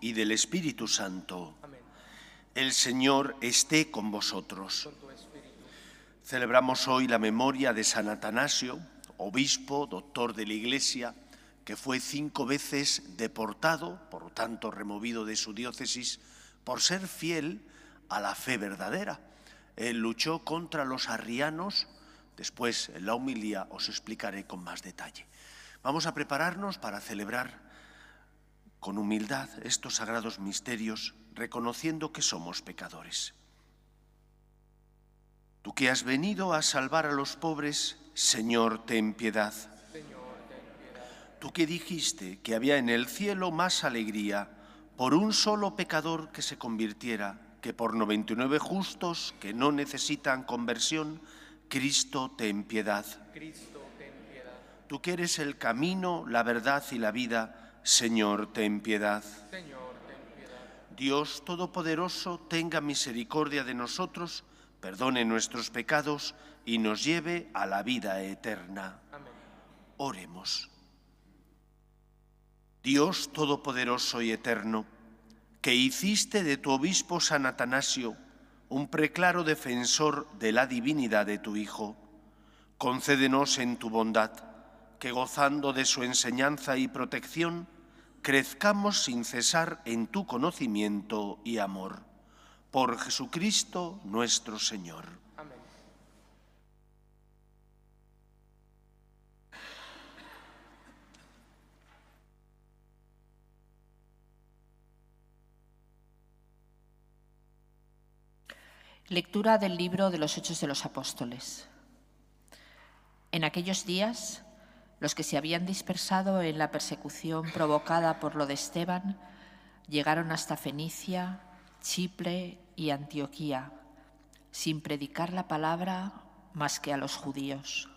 y del Espíritu Santo. Amén. El Señor esté con vosotros. Con. Celebramos hoy la memoria de San Atanasio, obispo, doctor de la Iglesia, que fue cinco veces deportado, por lo tanto removido de su diócesis, por ser fiel a la fe verdadera. Él luchó contra los arrianos, después en la humilía os explicaré con más detalle. Vamos a prepararnos para celebrar con humildad estos sagrados misterios, reconociendo que somos pecadores. Tú que has venido a salvar a los pobres, Señor, ten piedad. Tú que dijiste que había en el cielo más alegría por un solo pecador que se convirtiera que por 99 justos que no necesitan conversión, Cristo, ten piedad. Cristo, ten piedad. Tú que eres el camino, la verdad y la vida, Señor, ten piedad. Señor, ten piedad. Dios Todopoderoso, tenga misericordia de nosotros, perdone nuestros pecados y nos lleve a la vida eterna. Amén. Oremos. Dios Todopoderoso y Eterno, que hiciste de tu obispo San Atanasio un preclaro defensor de la divinidad de tu Hijo, concédenos en tu bondad que gozando de su enseñanza y protección, crezcamos sin cesar en tu conocimiento y amor. Por Jesucristo nuestro Señor. Amén. Lectura del libro de los Hechos de los Apóstoles. En aquellos días, los que se habían dispersado en la persecución provocada por lo de Esteban llegaron hasta Fenicia, Chipre y Antioquía, sin predicar la palabra más que a los judíos.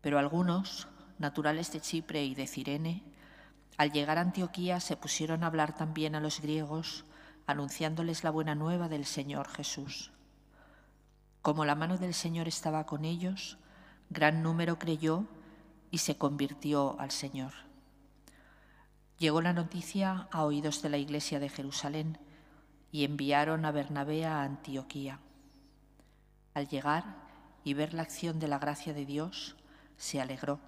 Pero algunos, naturales de Chipre y de Cirene, al llegar a Antioquía se pusieron a hablar también a los griegos, anunciándoles la buena nueva del Señor Jesús. Como la mano del Señor estaba con ellos, gran número creyó y se convirtió al Señor. Llegó la noticia a oídos de la iglesia de Jerusalén y enviaron a Bernabé a Antioquía. Al llegar y ver la acción de la gracia de Dios, se alegró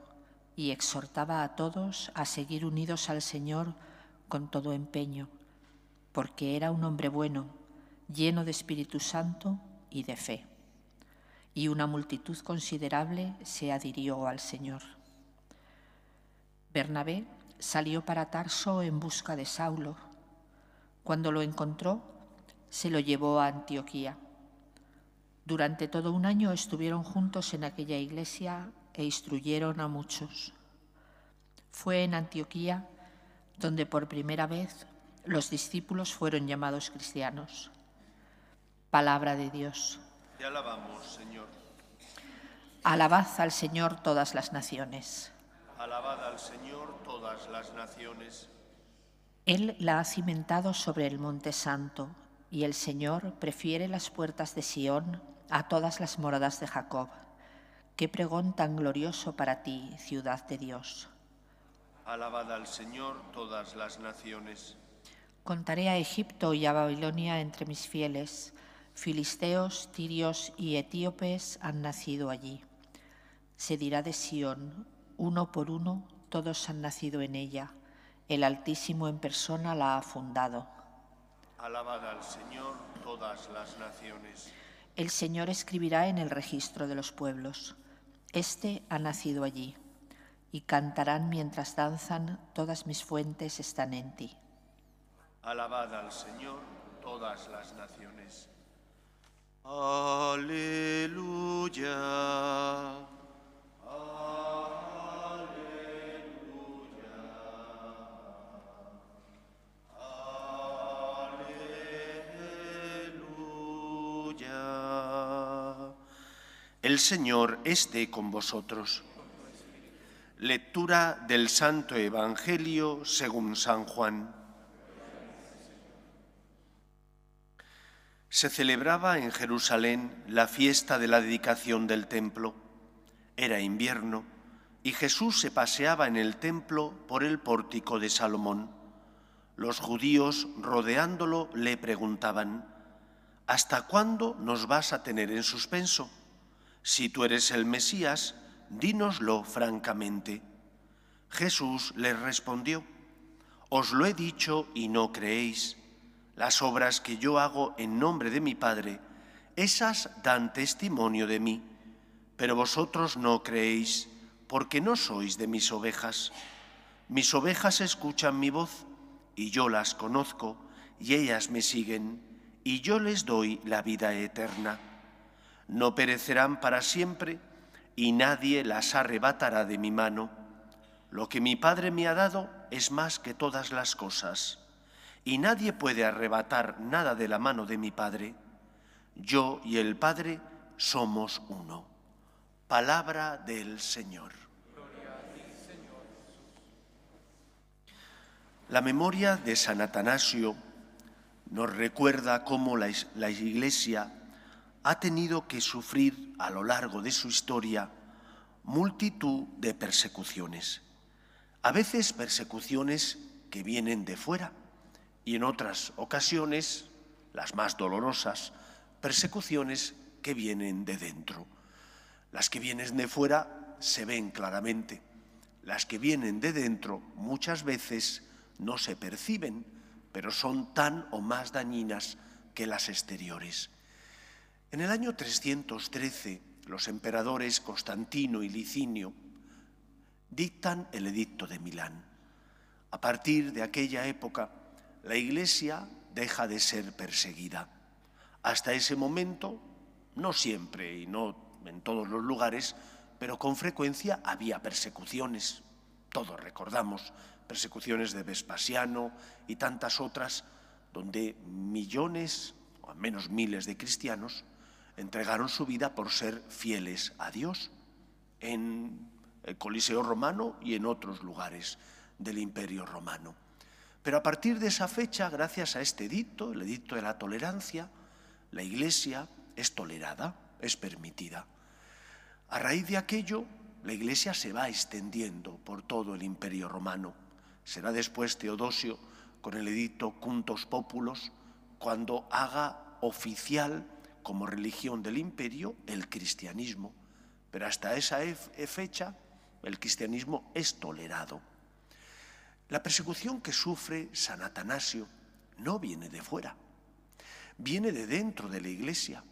y exhortaba a todos a seguir unidos al Señor con todo empeño, porque era un hombre bueno, lleno de Espíritu Santo y de fe. Y una multitud considerable se adhirió al Señor. Bernabé salió para Tarso en busca de Saulo. Cuando lo encontró, se lo llevó a Antioquía. Durante todo un año estuvieron juntos en aquella iglesia e instruyeron a muchos. Fue en Antioquía donde por primera vez los discípulos fueron llamados cristianos. Palabra de Dios. Te alabamos, Señor. Alabad al Señor todas las naciones. Alabad al Señor todas las naciones. Él la ha cimentado sobre el monte santo, y el Señor prefiere las puertas de Sión a todas las moradas de Jacob. Qué pregón tan glorioso para ti, ciudad de Dios. Alabad al Señor todas las naciones. Contaré a Egipto y a Babilonia entre mis fieles. Filisteos, tirios y etíopes han nacido allí. Se dirá de Sión, uno por uno, todos han nacido en ella. El Altísimo en persona la ha fundado. Alabad al Señor todas las naciones. El Señor escribirá en el registro de los pueblos. Este ha nacido allí. Y cantarán mientras danzan, todas mis fuentes están en ti. Alabad al Señor todas las naciones. Aleluya. Aleluya. El Señor esté con vosotros. Lectura del Santo Evangelio según San Juan. Se celebraba en Jerusalén la fiesta de la dedicación del templo. Era invierno y Jesús se paseaba en el templo por el pórtico de Salomón. Los judíos, rodeándolo, le preguntaban, ¿Hasta cuándo nos vas a tener en suspenso? Si tú eres el Mesías, dínoslo francamente. Jesús les respondió, Os lo he dicho y no creéis. Las obras que yo hago en nombre de mi Padre, esas dan testimonio de mí, pero vosotros no creéis porque no sois de mis ovejas. Mis ovejas escuchan mi voz y yo las conozco y ellas me siguen y yo les doy la vida eterna. No perecerán para siempre y nadie las arrebatará de mi mano. Lo que mi Padre me ha dado es más que todas las cosas y nadie puede arrebatar nada de la mano de mi Padre. Yo y el Padre somos uno. Palabra del Señor. La memoria de San Atanasio nos recuerda cómo la, Iglesia ha tenido que sufrir a lo largo de su historia multitud de persecuciones. A veces persecuciones que vienen de fuera y en otras ocasiones, las más dolorosas, persecuciones que vienen de dentro. Las que vienen de fuera se ven claramente. Las que vienen de dentro muchas veces no se perciben, pero son tan o más dañinas que las exteriores. En el año 313, los emperadores Constantino y Licinio dictan el edicto de Milán. A partir de aquella época, la Iglesia deja de ser perseguida. Hasta ese momento, no siempre y no en todos los lugares, pero con frecuencia había persecuciones. Todos recordamos persecuciones de Vespasiano y tantas otras, donde millones, o al menos miles de cristianos, entregaron su vida por ser fieles a Dios en el Coliseo romano y en otros lugares del Imperio romano. Pero a partir de esa fecha, gracias a este edicto, el edicto de la tolerancia, la Iglesia es tolerada, es permitida. A raíz de aquello, la Iglesia se va extendiendo por todo el Imperio romano. Será después Teodosio con el edicto Cuntos Populos cuando haga oficial como religión del imperio el cristianismo. Pero hasta esa fecha el cristianismo es tolerado. La persecución que sufre San Atanasio no viene de fuera, viene de dentro de la iglesia,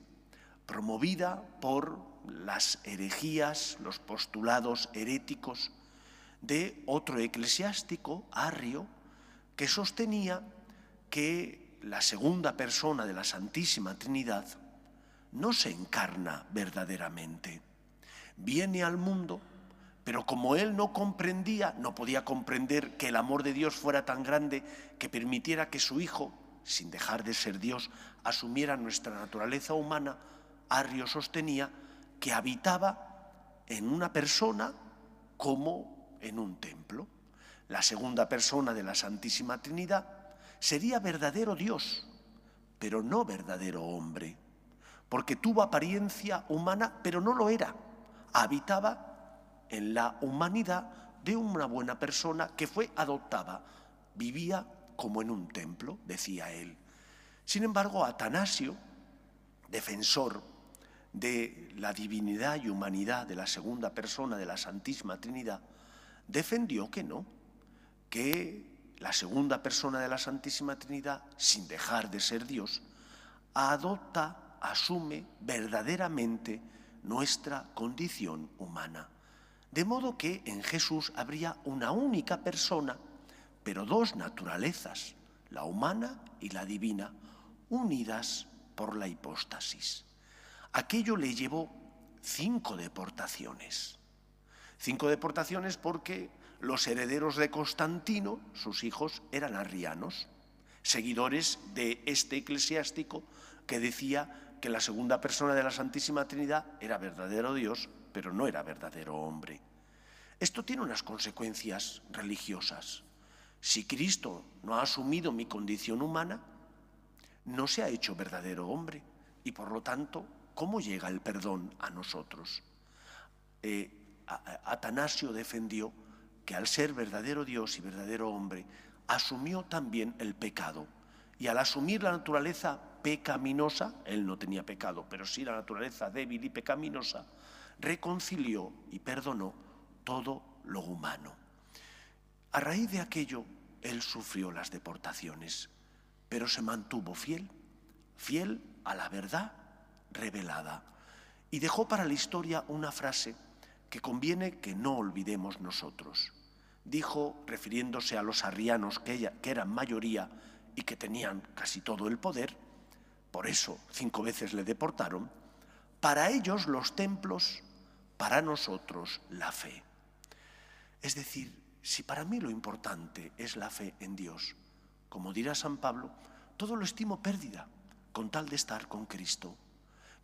promovida por las herejías, los postulados heréticos de otro eclesiástico, Arrio, que sostenía que la segunda persona de la Santísima Trinidad no se encarna verdaderamente. Viene al mundo, pero como él no comprendía, no podía comprender que el amor de Dios fuera tan grande que permitiera que su Hijo, sin dejar de ser Dios, asumiera nuestra naturaleza humana, Arrio sostenía que habitaba en una persona como en un templo. La segunda persona de la Santísima Trinidad sería verdadero Dios, pero no verdadero hombre, porque tuvo apariencia humana, pero no lo era. Habitaba en la humanidad de una buena persona que fue adoptada, vivía como en un templo, decía él. Sin embargo, Atanasio, defensor de la divinidad y humanidad de la segunda persona de la Santísima Trinidad, defendió que no, que la segunda persona de la Santísima Trinidad, sin dejar de ser Dios, adopta, asume verdaderamente nuestra condición humana. De modo que en Jesús habría una única persona, pero dos naturalezas, la humana y la divina, unidas por la hipóstasis. Aquello le llevó cinco deportaciones. Cinco deportaciones porque los herederos de Constantino, sus hijos, eran arrianos, seguidores de este eclesiástico que decía que la segunda persona de la Santísima Trinidad era verdadero Dios, pero no era verdadero hombre. Esto tiene unas consecuencias religiosas. Si Cristo no ha asumido mi condición humana, no se ha hecho verdadero hombre y por lo tanto, ¿cómo llega el perdón a nosotros? Eh, Atanasio defendió que al ser verdadero Dios y verdadero hombre, asumió también el pecado. Y al asumir la naturaleza pecaminosa, él no tenía pecado, pero sí la naturaleza débil y pecaminosa, reconcilió y perdonó todo lo humano. A raíz de aquello, él sufrió las deportaciones, pero se mantuvo fiel, fiel a la verdad revelada. Y dejó para la historia una frase que conviene que no olvidemos nosotros. Dijo, refiriéndose a los arrianos que, ella- que eran mayoría y que tenían casi todo el poder, por eso cinco veces le deportaron, para ellos los templos, para nosotros la fe. Es decir, si para mí lo importante es la fe en Dios, como dirá San Pablo, todo lo estimo pérdida con tal de estar con Cristo.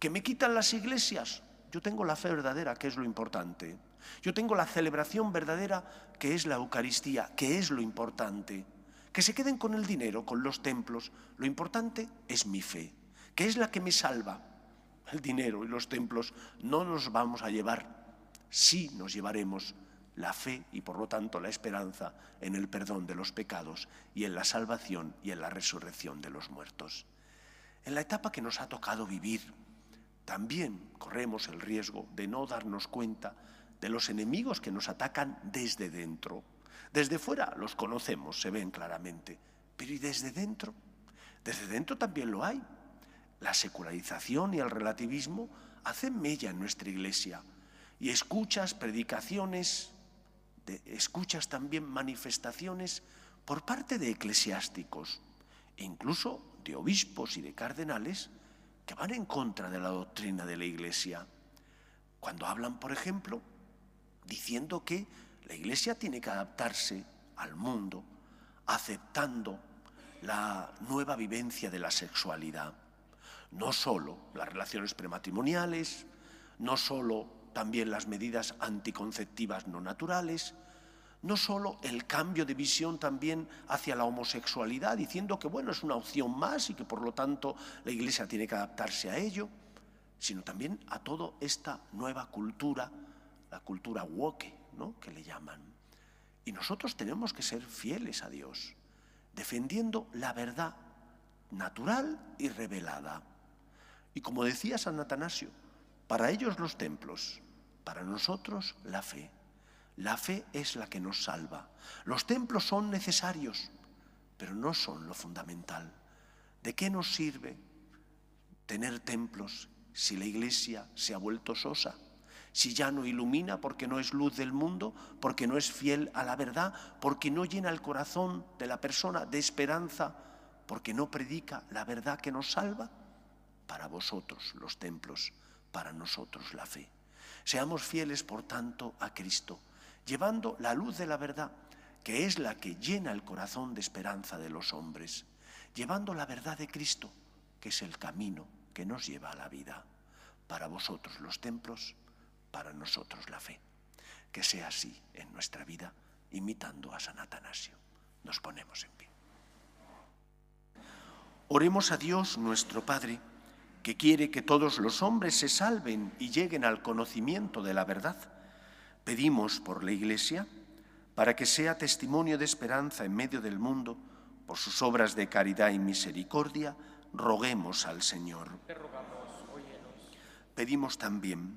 Que me quitan las iglesias, yo tengo la fe verdadera, que es lo importante. Yo tengo la celebración verdadera, que es la Eucaristía, que es lo importante. Que se queden con el dinero, con los templos, lo importante es mi fe, que es la que me salva. El dinero y los templos no nos vamos a llevar, sí nos llevaremos la fe y por lo tanto la esperanza en el perdón de los pecados y en la salvación y en la resurrección de los muertos. En la etapa que nos ha tocado vivir, también corremos el riesgo de no darnos cuenta de los enemigos que nos atacan desde dentro. Desde fuera los conocemos, se ven claramente, pero ¿y desde dentro? Desde dentro también lo hay. La secularización y el relativismo hacen mella en nuestra iglesia y escuchas predicaciones, escuchas también manifestaciones por parte de eclesiásticos e incluso de obispos y de cardenales que van en contra de la doctrina de la iglesia. Cuando hablan, por ejemplo, diciendo que la iglesia tiene que adaptarse al mundo, aceptando la nueva vivencia de la sexualidad. No solo las relaciones prematrimoniales, no solo también las medidas anticonceptivas no naturales, no solo el cambio de visión también hacia la homosexualidad, diciendo que bueno, es una opción más y que por lo tanto la Iglesia tiene que adaptarse a ello, sino también a toda esta nueva cultura, la cultura woke, ¿no? que le llaman. Y nosotros tenemos que ser fieles a Dios, defendiendo la verdad natural y revelada. Y como decía San Atanasio, para ellos los templos, para nosotros la fe. La fe es la que nos salva. Los templos son necesarios, pero no son lo fundamental. ¿De qué nos sirve tener templos si la iglesia se ha vuelto sosa? Si ya no ilumina porque no es luz del mundo, porque no es fiel a la verdad, porque no llena el corazón de la persona de esperanza, porque no predica la verdad que nos salva? Para vosotros los templos, para nosotros la fe. Seamos fieles, por tanto, a Cristo, llevando la luz de la verdad, que es la que llena el corazón de esperanza de los hombres, llevando la verdad de Cristo, que es el camino que nos lleva a la vida. Para vosotros los templos, para nosotros la fe. Que sea así en nuestra vida, imitando a San Atanasio. Nos ponemos en pie. Oremos a Dios nuestro Padre, que quiere que todos los hombres se salven y lleguen al conocimiento de la verdad. Pedimos por la Iglesia, para que sea testimonio de esperanza en medio del mundo, por sus obras de caridad y misericordia, roguemos al Señor. Pedimos también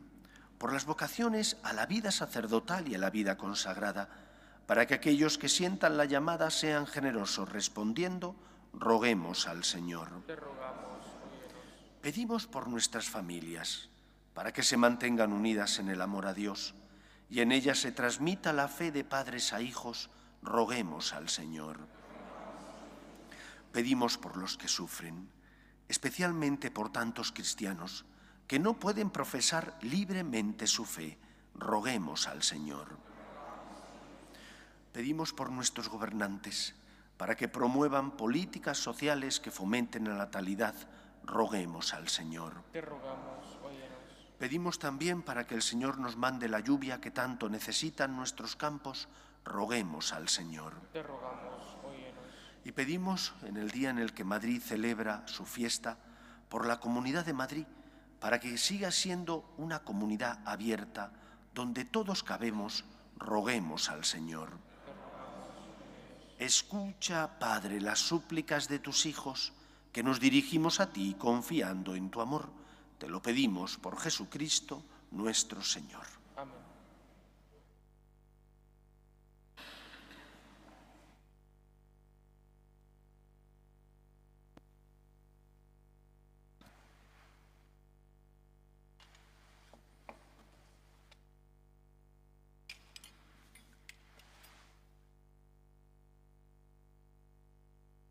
por las vocaciones a la vida sacerdotal y a la vida consagrada, para que aquellos que sientan la llamada sean generosos respondiendo, roguemos al Señor. Te rogamos, óyenos. Pedimos por nuestras familias, para que se mantengan unidas en el amor a Dios y en ellas se transmita la fe de padres a hijos, roguemos al Señor. Pedimos por los que sufren, especialmente por tantos cristianos que no pueden profesar libremente su fe, roguemos al Señor. Pedimos por nuestros gobernantes, para que promuevan políticas sociales que fomenten la natalidad, roguemos al Señor. Te rogamos, óyenos. Pedimos también para que el Señor nos mande la lluvia que tanto necesitan nuestros campos, roguemos al Señor. Te rogamos, óyenos. Y pedimos en el día en el que Madrid celebra su fiesta por la Comunidad de Madrid, para que siga siendo una comunidad abierta, donde todos cabemos, roguemos al Señor. Escucha, Padre, las súplicas de tus hijos, que nos dirigimos a ti confiando en tu amor. Te lo pedimos por Jesucristo nuestro Señor.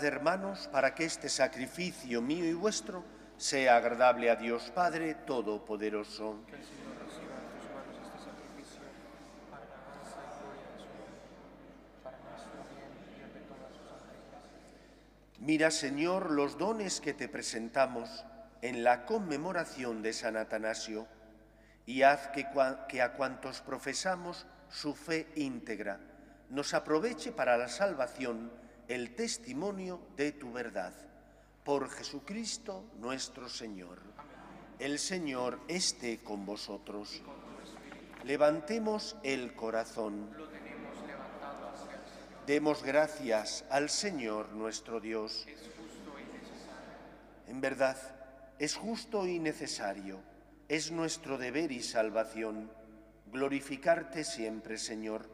Orad, hermanos, para que este sacrificio mío y vuestro sea agradable a Dios Padre Todopoderoso. Este. Mira, Señor, los dones que te presentamos en la conmemoración de San Atanasio y haz que a cuantos profesamos su fe íntegra nos aproveche para la salvación el testimonio de tu verdad. Por Jesucristo nuestro Señor. El Señor esté con vosotros. Levantemos el corazón. Demos gracias al Señor nuestro Dios. En verdad, es justo y necesario, es nuestro deber y salvación glorificarte siempre, Señor,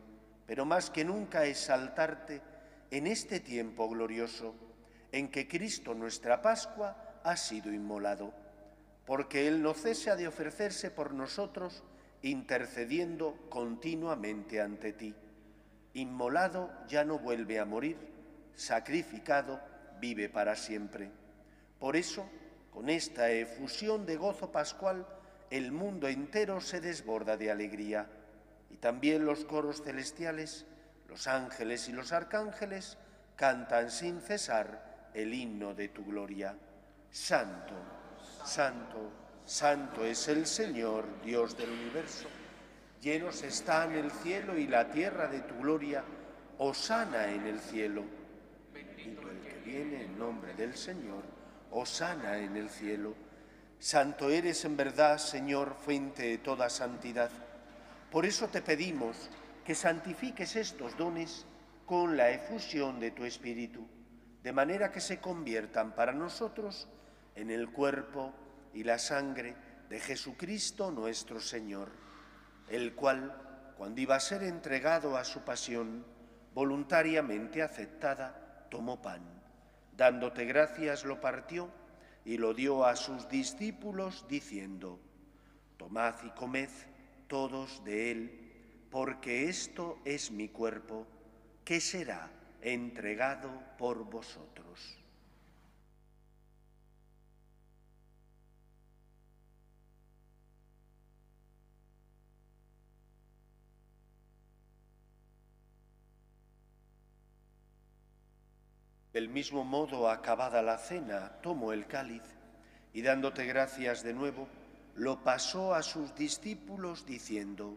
pero más que nunca exaltarte en este tiempo glorioso en que Cristo nuestra Pascua ha sido inmolado, porque Él no cesa de ofrecerse por nosotros, intercediendo continuamente ante ti. Inmolado ya no vuelve a morir, sacrificado vive para siempre. Por eso, con esta efusión de gozo pascual, el mundo entero se desborda de alegría, y también los coros celestiales, los ángeles y los arcángeles cantan sin cesar el himno de tu gloria. Santo, santo, santo es el Señor, Dios del universo. Llenos están el cielo y la tierra de tu gloria. Osana en el cielo. Bendito el que viene en nombre del Señor. Osana en el cielo. Santo eres en verdad, Señor, fuente de toda santidad. Por eso te pedimos que santifiques estos dones con la efusión de tu Espíritu, de manera que se conviertan para nosotros en el cuerpo y la sangre de Jesucristo nuestro Señor, el cual, cuando iba a ser entregado a su pasión, voluntariamente aceptada, tomó pan. Dándote gracias lo partió y lo dio a sus discípulos diciendo, Tomad y comed todos de él, porque esto es mi cuerpo, que será entregado por vosotros. Del mismo modo, acabada la cena, tomó el cáliz y dándote gracias de nuevo, lo pasó a sus discípulos diciendo,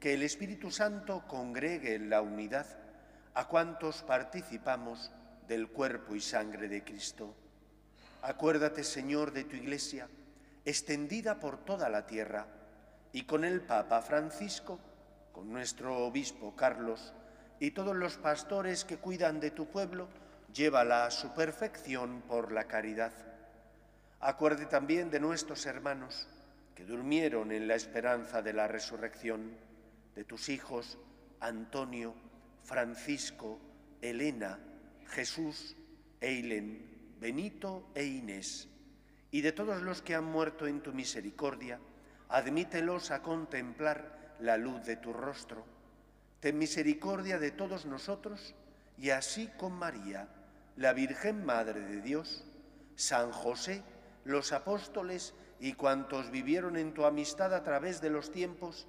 que el Espíritu Santo congregue en la unidad a cuantos participamos del cuerpo y sangre de Cristo. Acuérdate, Señor, de tu Iglesia, extendida por toda la tierra, y con el Papa Francisco, con nuestro obispo Carlos y todos los pastores que cuidan de tu pueblo, llévala a su perfección por la caridad. Acuerde también de nuestros hermanos que durmieron en la esperanza de la resurrección, de tus hijos Antonio, Francisco, Elena, Jesús, Eilen, Benito e Inés, y de todos los que han muerto en tu misericordia, admítelos a contemplar la luz de tu rostro. Ten misericordia de todos nosotros, y así con María, la Virgen Madre de Dios, San José, los apóstoles y cuantos vivieron en tu amistad a través de los tiempos,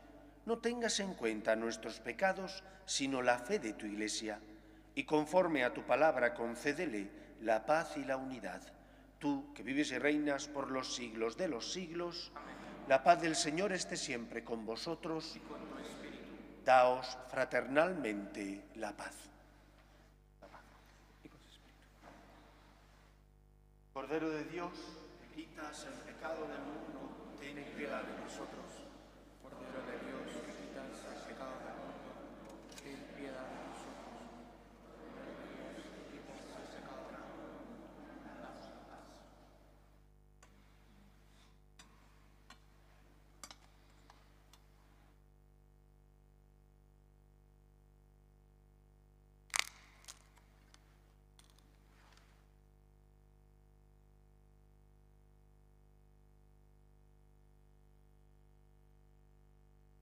no tengas en cuenta nuestros pecados, sino la fe de tu Iglesia, y conforme a tu palabra concédele la paz y la unidad. Tú, que vives y reinas por los siglos de los siglos, la paz del Señor esté siempre con vosotros. Daos fraternalmente la paz. Y con su espíritu. Cordero de Dios, que quitas el pecado del mundo, ten piedad de nosotros. Cordero de Dios, que quitas el pecado del mundo, ten piedad de nosotros. Cordero de Dios, que quitas el pecado del mundo, danos la paz.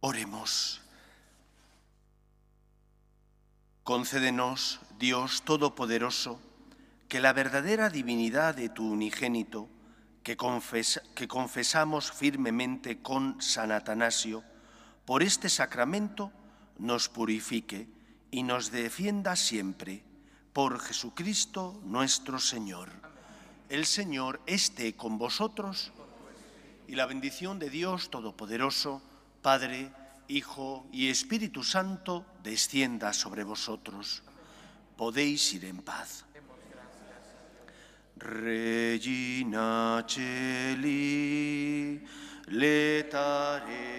Oremos. Concédenos, Dios Todopoderoso, que la verdadera divinidad de tu unigénito, que, confesamos firmemente con San Atanasio, por este sacramento nos purifique y nos defienda siempre, por Jesucristo nuestro Señor. El Señor esté con vosotros y la bendición de Dios Todopoderoso, Padre, Hijo y Espíritu Santo, descienda sobre vosotros. Podéis ir en paz. Regina Celi, letare